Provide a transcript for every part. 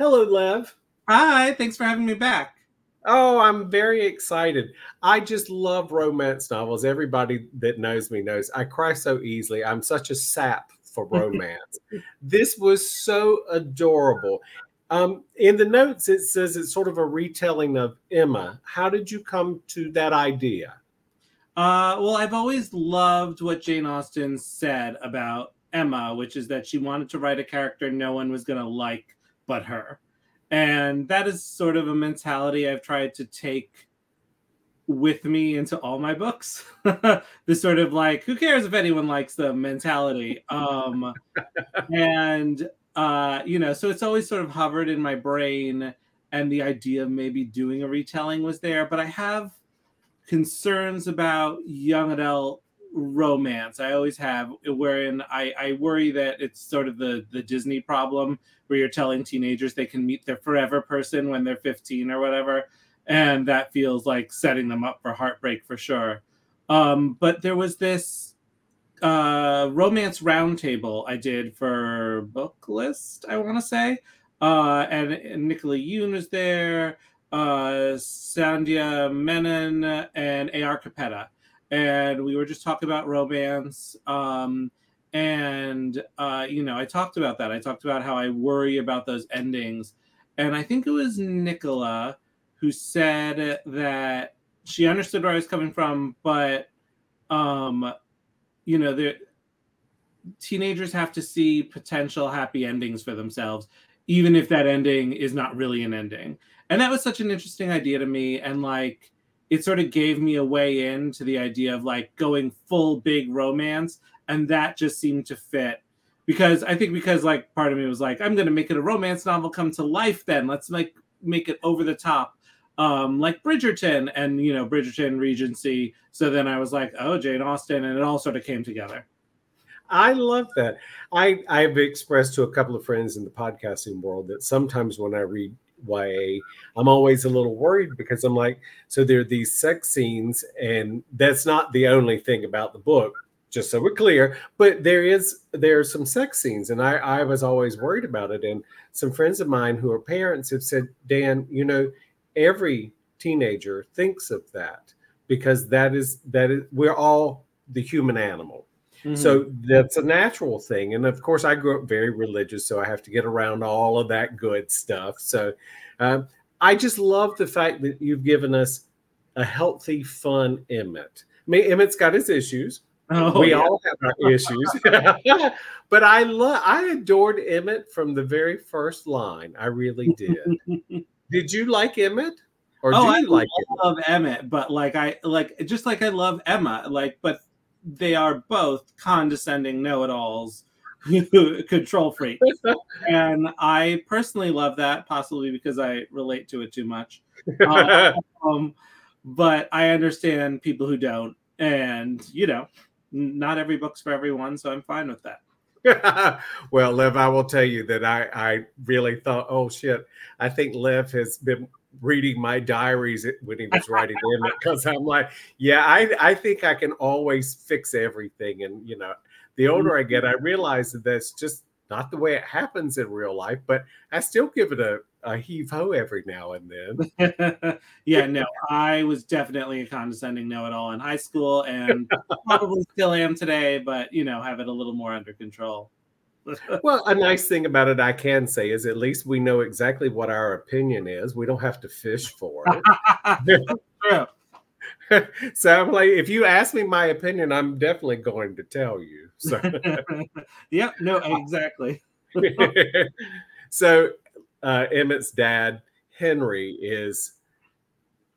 Hello, Lev. Hi, thanks for having me back. Oh, I'm very excited. I just love romance novels. Everybody that knows me knows I cry so easily. I'm such a sap for romance. this was so adorable. Um, in the notes, it says it's sort of a retelling of Emma. How did you come to that idea? Uh, well, I've always loved what Jane Austen said about Emma, which is that she wanted to write a character no one was going to like but her. And that is sort of a mentality I've tried to take with me into all my books. this sort of like, who cares if anyone likes them mentality. Um, and, uh, you know, so it's always sort of hovered in my brain. And the idea of maybe doing a retelling was there. But I have concerns about young adult romance. I always have, wherein I, I worry that it's sort of the the Disney problem where you're telling teenagers they can meet their forever person when they're 15 or whatever, and that feels like setting them up for heartbreak for sure. Um, but there was this uh, romance roundtable I did for Booklist, I want to say, uh, and, and Nicola Yoon was there uh, Sandhya Menon and A.R. Capetta. And we were just talking about romance. Um, and, uh, you know, I talked about that. I talked about how I worry about those endings. And I think it was Nicola who said that she understood where I was coming from, but, um, you know, the teenagers have to see potential happy endings for themselves, even if that ending is not really an ending and that was such an interesting idea to me and like it sort of gave me a way into the idea of like going full big romance and that just seemed to fit. Because i think because like part of me was like i'm going to make it a romance novel come to life then. Let's like make it over the top um like bridgerton and you know bridgerton regency. So then i was like oh jane austen and it all sort of came together. I love that. I I've expressed to a couple of friends in the podcasting world that sometimes when I read YA, I'm always a little worried because I'm like, so there are these sex scenes, and that's not the only thing about the book, just so we're clear. But there is there are some sex scenes, and I, I was always worried about it. And some friends of mine who are parents have said, Dan, you know, every teenager thinks of that because that is that is we're all the human animal Mm-hmm. So that's a natural thing. And of course, I grew up very religious, so I have to get around all of that good stuff. So um, I just love the fact that you've given us a healthy, fun Emmett. I mean, Emmett's got his issues. Oh, we yeah. all have our issues. but I love I adored Emmett from the very first line. I really did. did you like Emmett? Or oh, do you I like love Emmett? Emmett, but like I like just like I love Emma, like but they are both condescending know-it-alls control freaks. And i personally love that possibly because i relate to it too much. Um, but i understand people who don't. And you know not every book's for everyone so i'm fine with that. Well Lev, i will tell you that i i really thought oh shit i think Lev has been reading my diaries when he was writing them because I'm like, yeah, I I think I can always fix everything. And you know, the older I get, I mm-hmm. realize that that's just not the way it happens in real life, but I still give it a, a heave ho every now and then. yeah, no, I was definitely a condescending know it all in high school and probably still am today, but you know, have it a little more under control well, a nice thing about it I can say is at least we know exactly what our opinion is. We don't have to fish for it. so I'm like, if you ask me my opinion, I'm definitely going to tell you. So yeah, no, exactly. so uh, Emmett's dad, Henry, is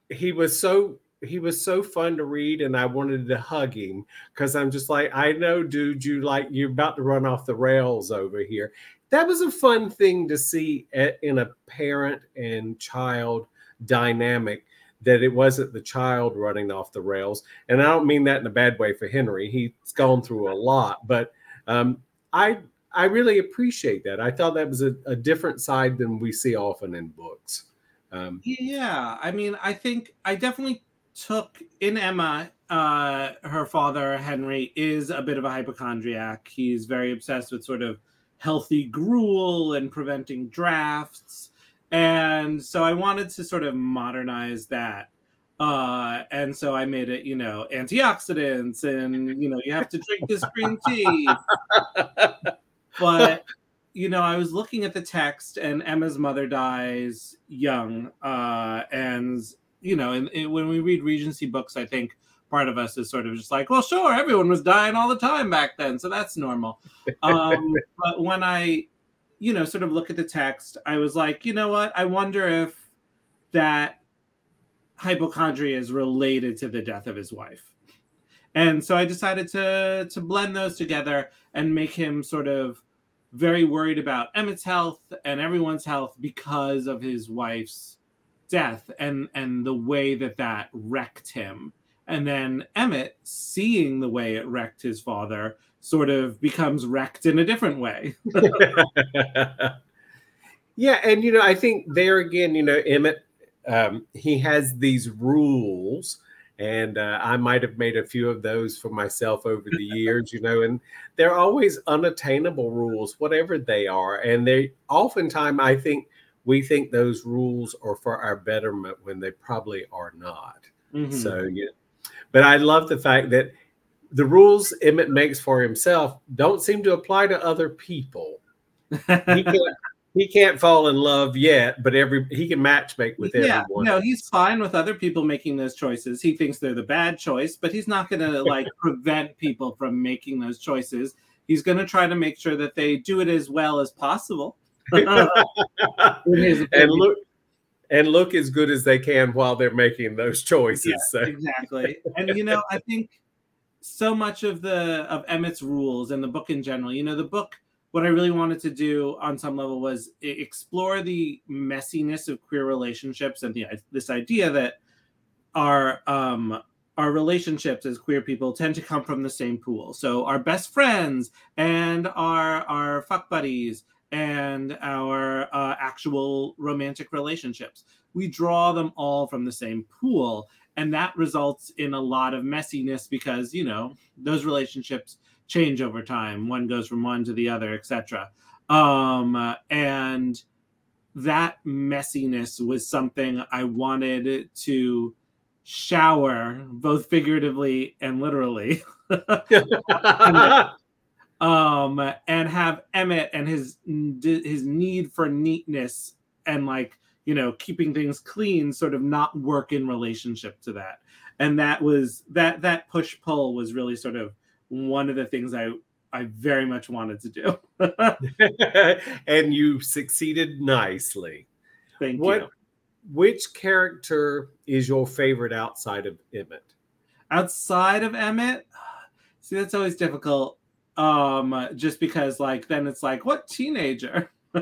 he was so he was so fun to read and I wanted to hug him because I'm just like, I know, dude, you like you're about to run off the rails over here. That was a fun thing to see in a parent and child dynamic that it wasn't the child running off the rails. And I don't mean that in a bad way for Henry. He's gone through a lot, but um, I I really appreciate that. I thought that was a, a different side than we see often in books. Um, yeah, I mean, I think I definitely took in Emma. Uh, her father Henry is a bit of a hypochondriac. He's very obsessed with sort of healthy gruel and preventing drafts, and so I wanted to sort of modernize that. Uh, and so I made it, you know, antioxidants, and you know, you have to drink this green tea. but you know, I was looking at the text, and Emma's mother dies young, uh, and you know, and, and, when we read Regency books, I think part of us is sort of just like, well, sure, everyone was dying all the time back then, so that's normal. Um, but when I, you know, sort of look at the text, I was like, you know what? I wonder if that hypochondria is related to the death of his wife. And so I decided to to blend those together and make him sort of very worried about Emmett's health and everyone's health because of his wife's death and and the way that that wrecked him. And then Emmett, seeing the way it wrecked his father, sort of becomes wrecked in a different way. yeah, and you know, I think there again, you know, Emmett, um, he has these rules and uh, I might have made a few of those for myself over the years, you know, and they're always unattainable rules, whatever they are, and they oftentimes I think we think those rules are for our betterment when they probably are not. Mm-hmm. So yeah, but I love the fact that the rules Emmett makes for himself don't seem to apply to other people. He can't, he can't fall in love yet, but every he can match make with everyone. yeah, everyone. No, he's fine with other people making those choices. He thinks they're the bad choice, but he's not going to like prevent people from making those choices. He's going to try to make sure that they do it as well as possible. and look and look as good as they can while they're making those choices. Yeah, so. Exactly. And you know, I think so much of the of Emmett's rules and the book in general, you know, the book what I really wanted to do on some level was explore the messiness of queer relationships and the, this idea that our um, our relationships as queer people tend to come from the same pool. So our best friends and our our fuck buddies and our uh, actual romantic relationships, we draw them all from the same pool, and that results in a lot of messiness because you know those relationships change over time. One goes from one to the other, etc. Um, and that messiness was something I wanted to shower both figuratively and literally. um, and have Emmett and his his need for neatness and like you know keeping things clean sort of not work in relationship to that and that was that that push pull was really sort of one of the things I I very much wanted to do. and you succeeded nicely. Thank what, you. Which character is your favorite outside of Emmett? Outside of Emmett? See, that's always difficult. Um, just because like then it's like, what teenager?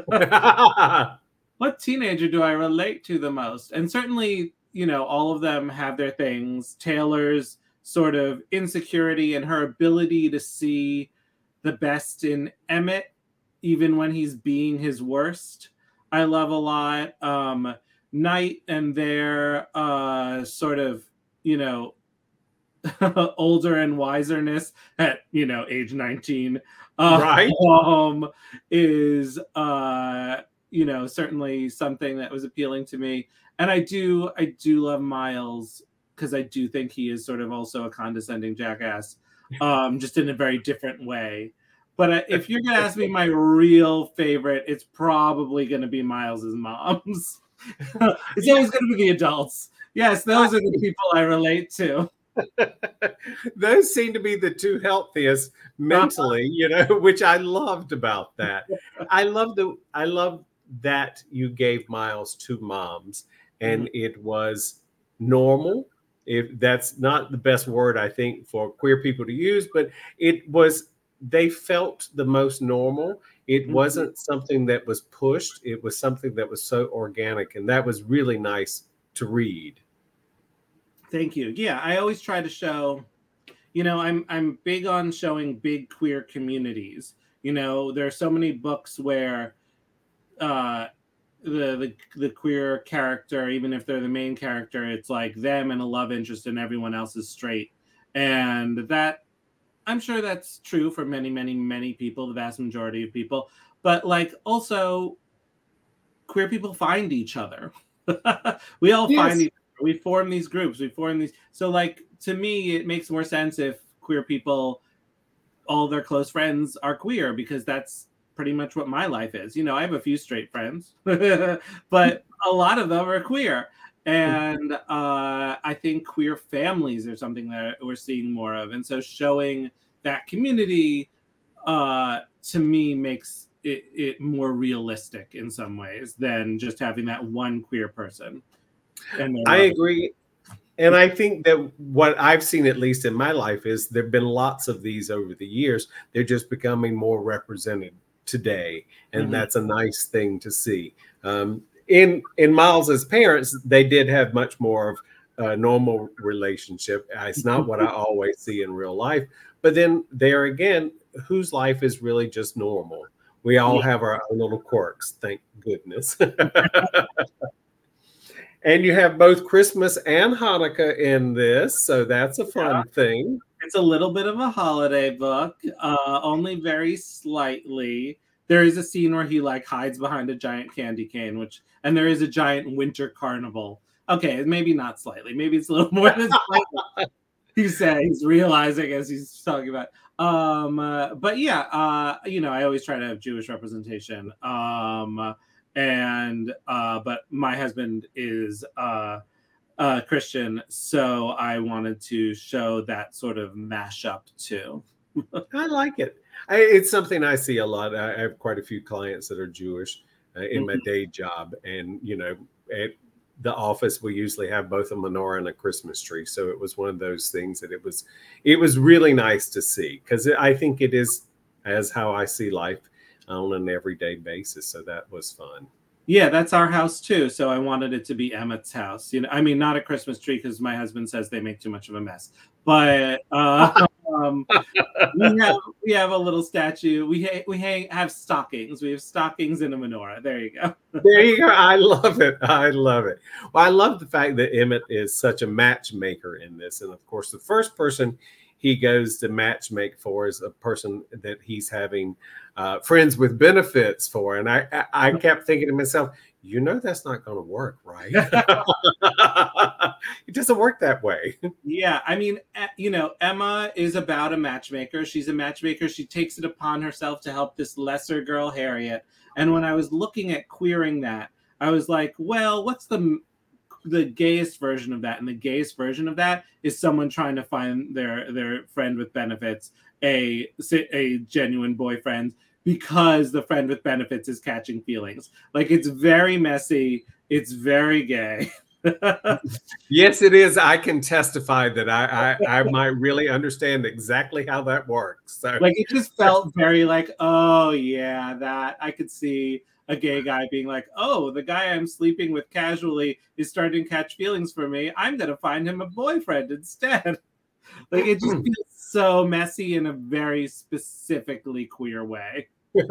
what teenager do I relate to the most? And certainly, you know, all of them have their things. Taylor's sort of insecurity and her ability to see the best in Emmett, even when he's being his worst. I love a lot. Um, Night and their uh, sort of, you know, older and wiserness at you know age 19 uh, right um is uh you know certainly something that was appealing to me and i do i do love miles because I do think he is sort of also a condescending jackass, um, just in a very different way. But if you're gonna ask me my real favorite, it's probably gonna be Miles's mom's. it's always gonna be the adults. Yes, those are the people I relate to. those seem to be the two healthiest mentally, you know, which I loved about that. I love the I love that you gave Miles two moms and mm-hmm. it was normal if that's not the best word I think for queer people to use, but it was they felt the most normal. It mm-hmm. wasn't something that was pushed. It was something that was so organic, and that was really nice to read. Thank you. Yeah, I always try to show. You know, I'm I'm big on showing big queer communities. You know, there are so many books where uh, the, the the queer character, even if they're the main character, it's like them and a love interest, and everyone else is straight. And that I'm sure that's true for many, many, many people, the vast majority of people. But like also queer people find each other. we all yes. find each other. We form these groups. We form these. So like to me, it makes more sense if queer people, all their close friends are queer because that's pretty much what my life is. You know, I have a few straight friends, but a lot of them are queer. And uh, I think queer families are something that we're seeing more of. And so showing that community uh, to me makes it, it more realistic in some ways than just having that one queer person. I agree. And I think that what I've seen, at least in my life, is there have been lots of these over the years. They're just becoming more represented today, and mm-hmm. that's a nice thing to see. Um, in in Miles's parents, they did have much more of a normal relationship. It's not what I always see in real life, but then there again, whose life is really just normal? We all yeah. have our own little quirks, thank goodness. and you have both Christmas and Hanukkah in this, so that's a fun yeah. thing. It's a little bit of a holiday book, uh, only very slightly. There is a scene where he like hides behind a giant candy cane, which and there is a giant winter carnival. Okay, maybe not slightly, maybe it's a little more than slightly. he's saying he's realizing as he's talking about. Um, uh, but yeah, uh, you know, I always try to have Jewish representation. Um, and uh, but my husband is uh uh, Christian, so I wanted to show that sort of mashup too. I like it. I, it's something I see a lot. I, have quite a few clients that are Jewish uh, in mm-hmm. my day job, and you know, at the office we usually have both a menorah and a Christmas tree. So it was one of those things that it was, it was really nice to see because I think it is as how I see life on an everyday basis. So that was fun. Yeah, that's our house too. So I wanted it to be Emmett's house. You know, I mean, not a Christmas tree because my husband says they make too much of a mess. But uh, um, we have we have a little statue. We ha- we hang have stockings. We have stockings in a menorah. There you go. there you go. I love it. I love it. Well, I love the fact that Emmett is such a matchmaker in this, and of course, the first person he goes to matchmake for is a person that he's having uh, friends with benefits for. And I, I, kept thinking to myself, you know, that's not going to work, right? it doesn't work that way. Yeah. I mean, you know, Emma is about a matchmaker. She's a matchmaker. She takes it upon herself to help this lesser girl, Harriet. And when I was looking at queering that, I was like, well, what's the the gayest version of that and the gayest version of that is someone trying to find their their friend with benefits a a genuine boyfriend because the friend with benefits is catching feelings. Like it's very messy. It's very gay. Yes it is. I can testify that I, I i might really understand exactly how that works. So like it just felt very like oh yeah that i could see a gay guy being like, "Oh, the guy I'm sleeping with casually is starting to catch feelings for me. I'm gonna find him a boyfriend instead." like it just feels so messy in a very specifically queer way.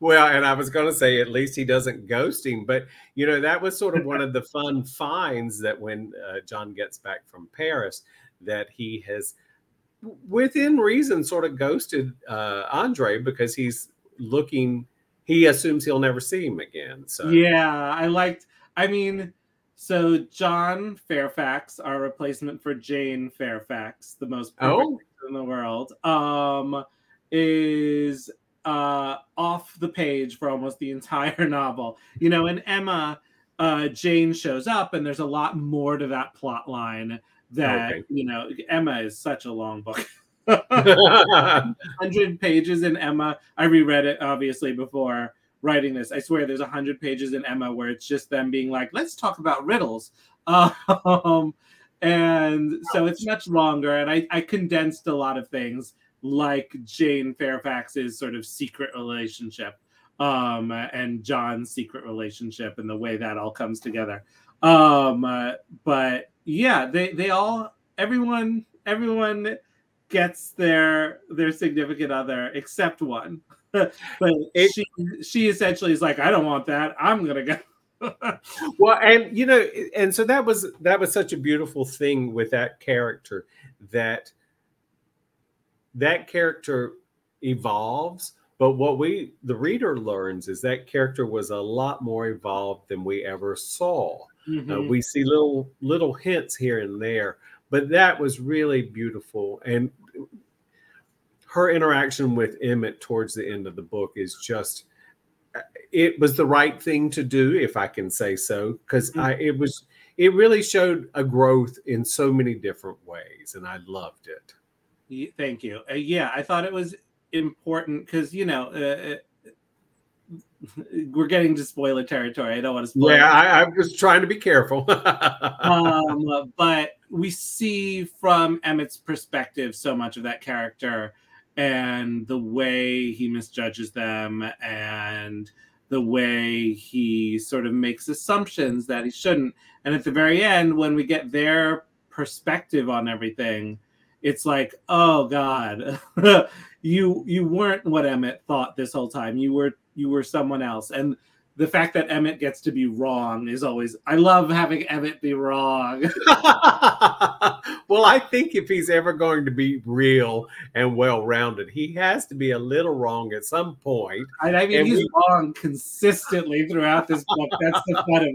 well, and I was going to say, at least he doesn't ghost him. But, you know, that was sort of one of the fun finds that when uh, John gets back from Paris, that he has, within reason, sort of ghosted uh, Andre because he's looking he assumes he'll never see him again. So yeah, I liked. I mean, so John Fairfax, our replacement for Jane Fairfax, the most perfect oh. in the world, um, is uh, off the page for almost the entire novel. You know, in Emma, uh, Jane shows up, and there's a lot more to that plot line. That okay. you know, Emma is such a long book. 100 pages in Emma. I reread it obviously before writing this. I swear there's 100 pages in Emma where it's just them being like, let's talk about riddles. Um, and so it's much longer. And I, I condensed a lot of things like Jane Fairfax's sort of secret relationship um, and John's secret relationship and the way that all comes together. Um, uh, but yeah, they they all everyone everyone gets their their significant other except one. but it, she she essentially is like, I don't want that. I'm gonna go. well, and you know, and so that was that was such a beautiful thing with that character that that character evolves but what we, the reader, learns is that character was a lot more evolved than we ever saw. Uh, mm-hmm. Uh, we see little little hints here and there, but that was really beautiful. And her interaction with Emmett towards the end of the book is just it was the right thing to do, if I can say so, because mm-hmm. I it was it really showed a growth in so many different ways, and I loved it. Thank you. Uh, yeah, I thought it was important because you know uh, uh, we're getting to spoiler territory. I don't want to spoil. Yeah, I, am just trying to be careful. um, but we see from Emmett's perspective so much of that character and the way he misjudges them and the way he sort of makes assumptions that he shouldn't. And at the very end, when we get their perspective on everything, it's like, oh God, you you weren't what Emmett thought this whole time. You were you were someone else. And the fact that Emmett gets to be wrong is always I love having Emmett be wrong. well, I think if he's ever going to be real and well rounded, he has to be a little wrong at some point. I, I mean, and he's we... wrong consistently throughout this book. That's the fun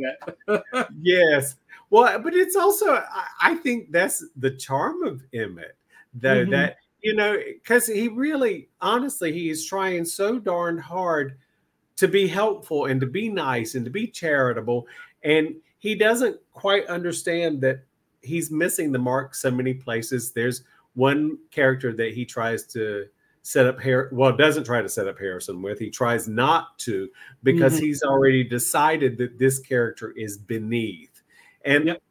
of it. yes. Well, but it's also I think that's the charm of Emmett, though mm-hmm. that you know, because he really, honestly, he is trying so darn hard to be helpful and to be nice and to be charitable. And he doesn't quite understand that he's missing the mark so many places. There's one character that he tries to set up here well doesn't try to set up harrison with he tries not to because mm-hmm. he's already decided that this character is beneath and yep.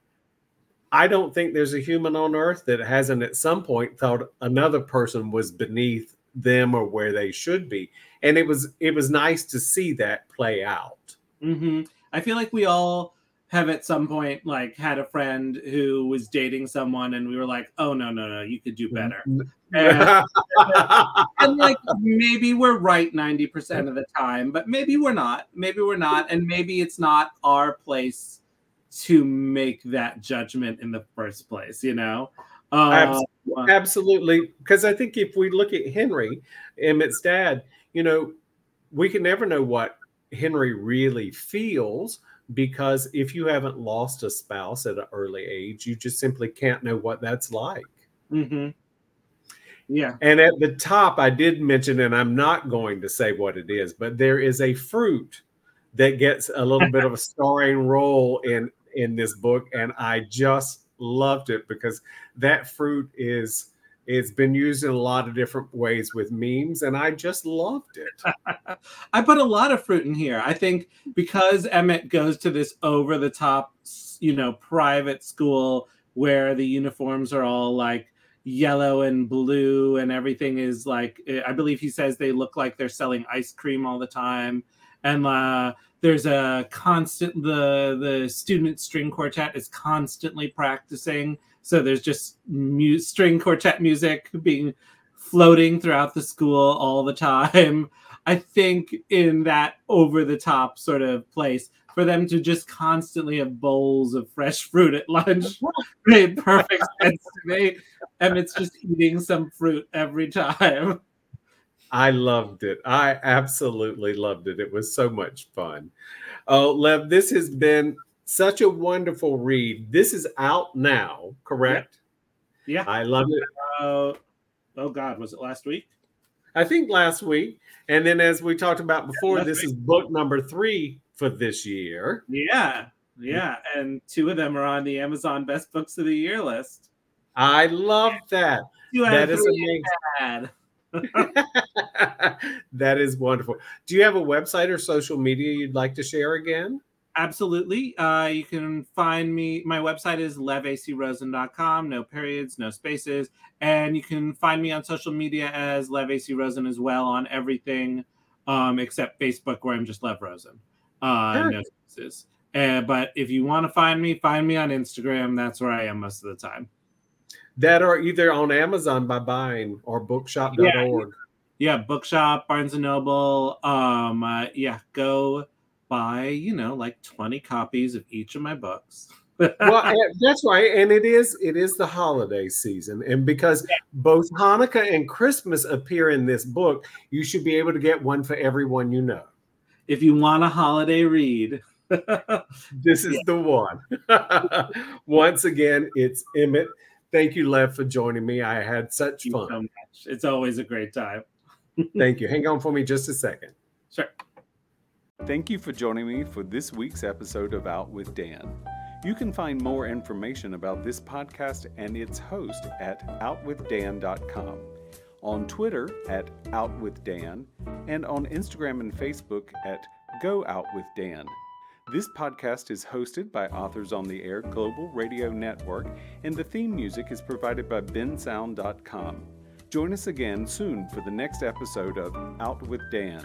I don't think there's a human on earth that hasn't at some point thought another person was beneath them or where they should be. And it was it was nice to see that play out. Mm-hmm. I feel like we all have at some point like had a friend who was dating someone and we were like, oh no, no, no, you could do better. Mm-hmm. And, and like maybe we're right 90% of the time, but maybe we're not. Maybe we're not. And maybe it's not our place to make that judgment in the first place, you know? Uh, Absolutely. Because I think if we look at Henry, Emmett's dad, you know, we can never know what Henry really feels because if you haven't lost a spouse at an early age, you just simply can't know what that's like. Mm-hmm. Yeah. And at the top, I did mention, and I'm not going to say what it is, but there is a fruit that gets a little bit of a starring role in in this book, and I just loved it because that fruit is it's been used in a lot of different ways with memes and i just loved it. I put a lot of fruit in here. I think because emmett goes to this over the top you know private school where the uniforms are all like yellow and blue and everything is like i believe he says they look like they're selling ice cream all the time. And uh, there's a constant the the student string quartet is constantly practicing so there's just mu- string quartet music being floating throughout the school all the time i think in that over the top sort of place for them to just constantly have bowls of fresh fruit at lunch made perfect sense to me and it's just eating some fruit every time I loved it. I absolutely loved it. It was so much fun. Oh, Lev, this has been such a wonderful read. This is out now, correct? Yeah. yeah. I love it. Uh, oh, God. Was it last week? I think last week. And then, as we talked about before, yeah, this week. is book number three for this year. Yeah. Yeah. And two of them are on the Amazon Best Books of the Year list. I love that. that is amazing. that is wonderful. Do you have a website or social media you'd like to share again? Absolutely. Uh, you can find me. My website is levacrosen.com. No periods, no spaces. And you can find me on social media as Lev AC Rosen as well on everything um, except Facebook, where I'm just Lev Rosen. Uh, sure. No spaces. Uh, but if you want to find me, find me on Instagram. That's where I am most of the time. That are either on Amazon by buying or bookshop.org. Yeah, yeah bookshop, Barnes and Noble. Um, uh, yeah, go buy, you know, like 20 copies of each of my books. well, that's right, and it is it is the holiday season, and because both Hanukkah and Christmas appear in this book, you should be able to get one for everyone you know. If you want a holiday read, this is yeah. the one. Once again, it's Emmett. Thank you, Lev, for joining me. I had such fun. So it's always a great time. Thank you. Hang on for me just a second. Sure. Thank you for joining me for this week's episode of Out with Dan. You can find more information about this podcast and its host at outwithdan.com, on Twitter at outwithdan, and on Instagram and Facebook at Go Out with Dan. This podcast is hosted by Authors on the Air Global Radio Network, and the theme music is provided by bensound.com. Join us again soon for the next episode of Out with Dan.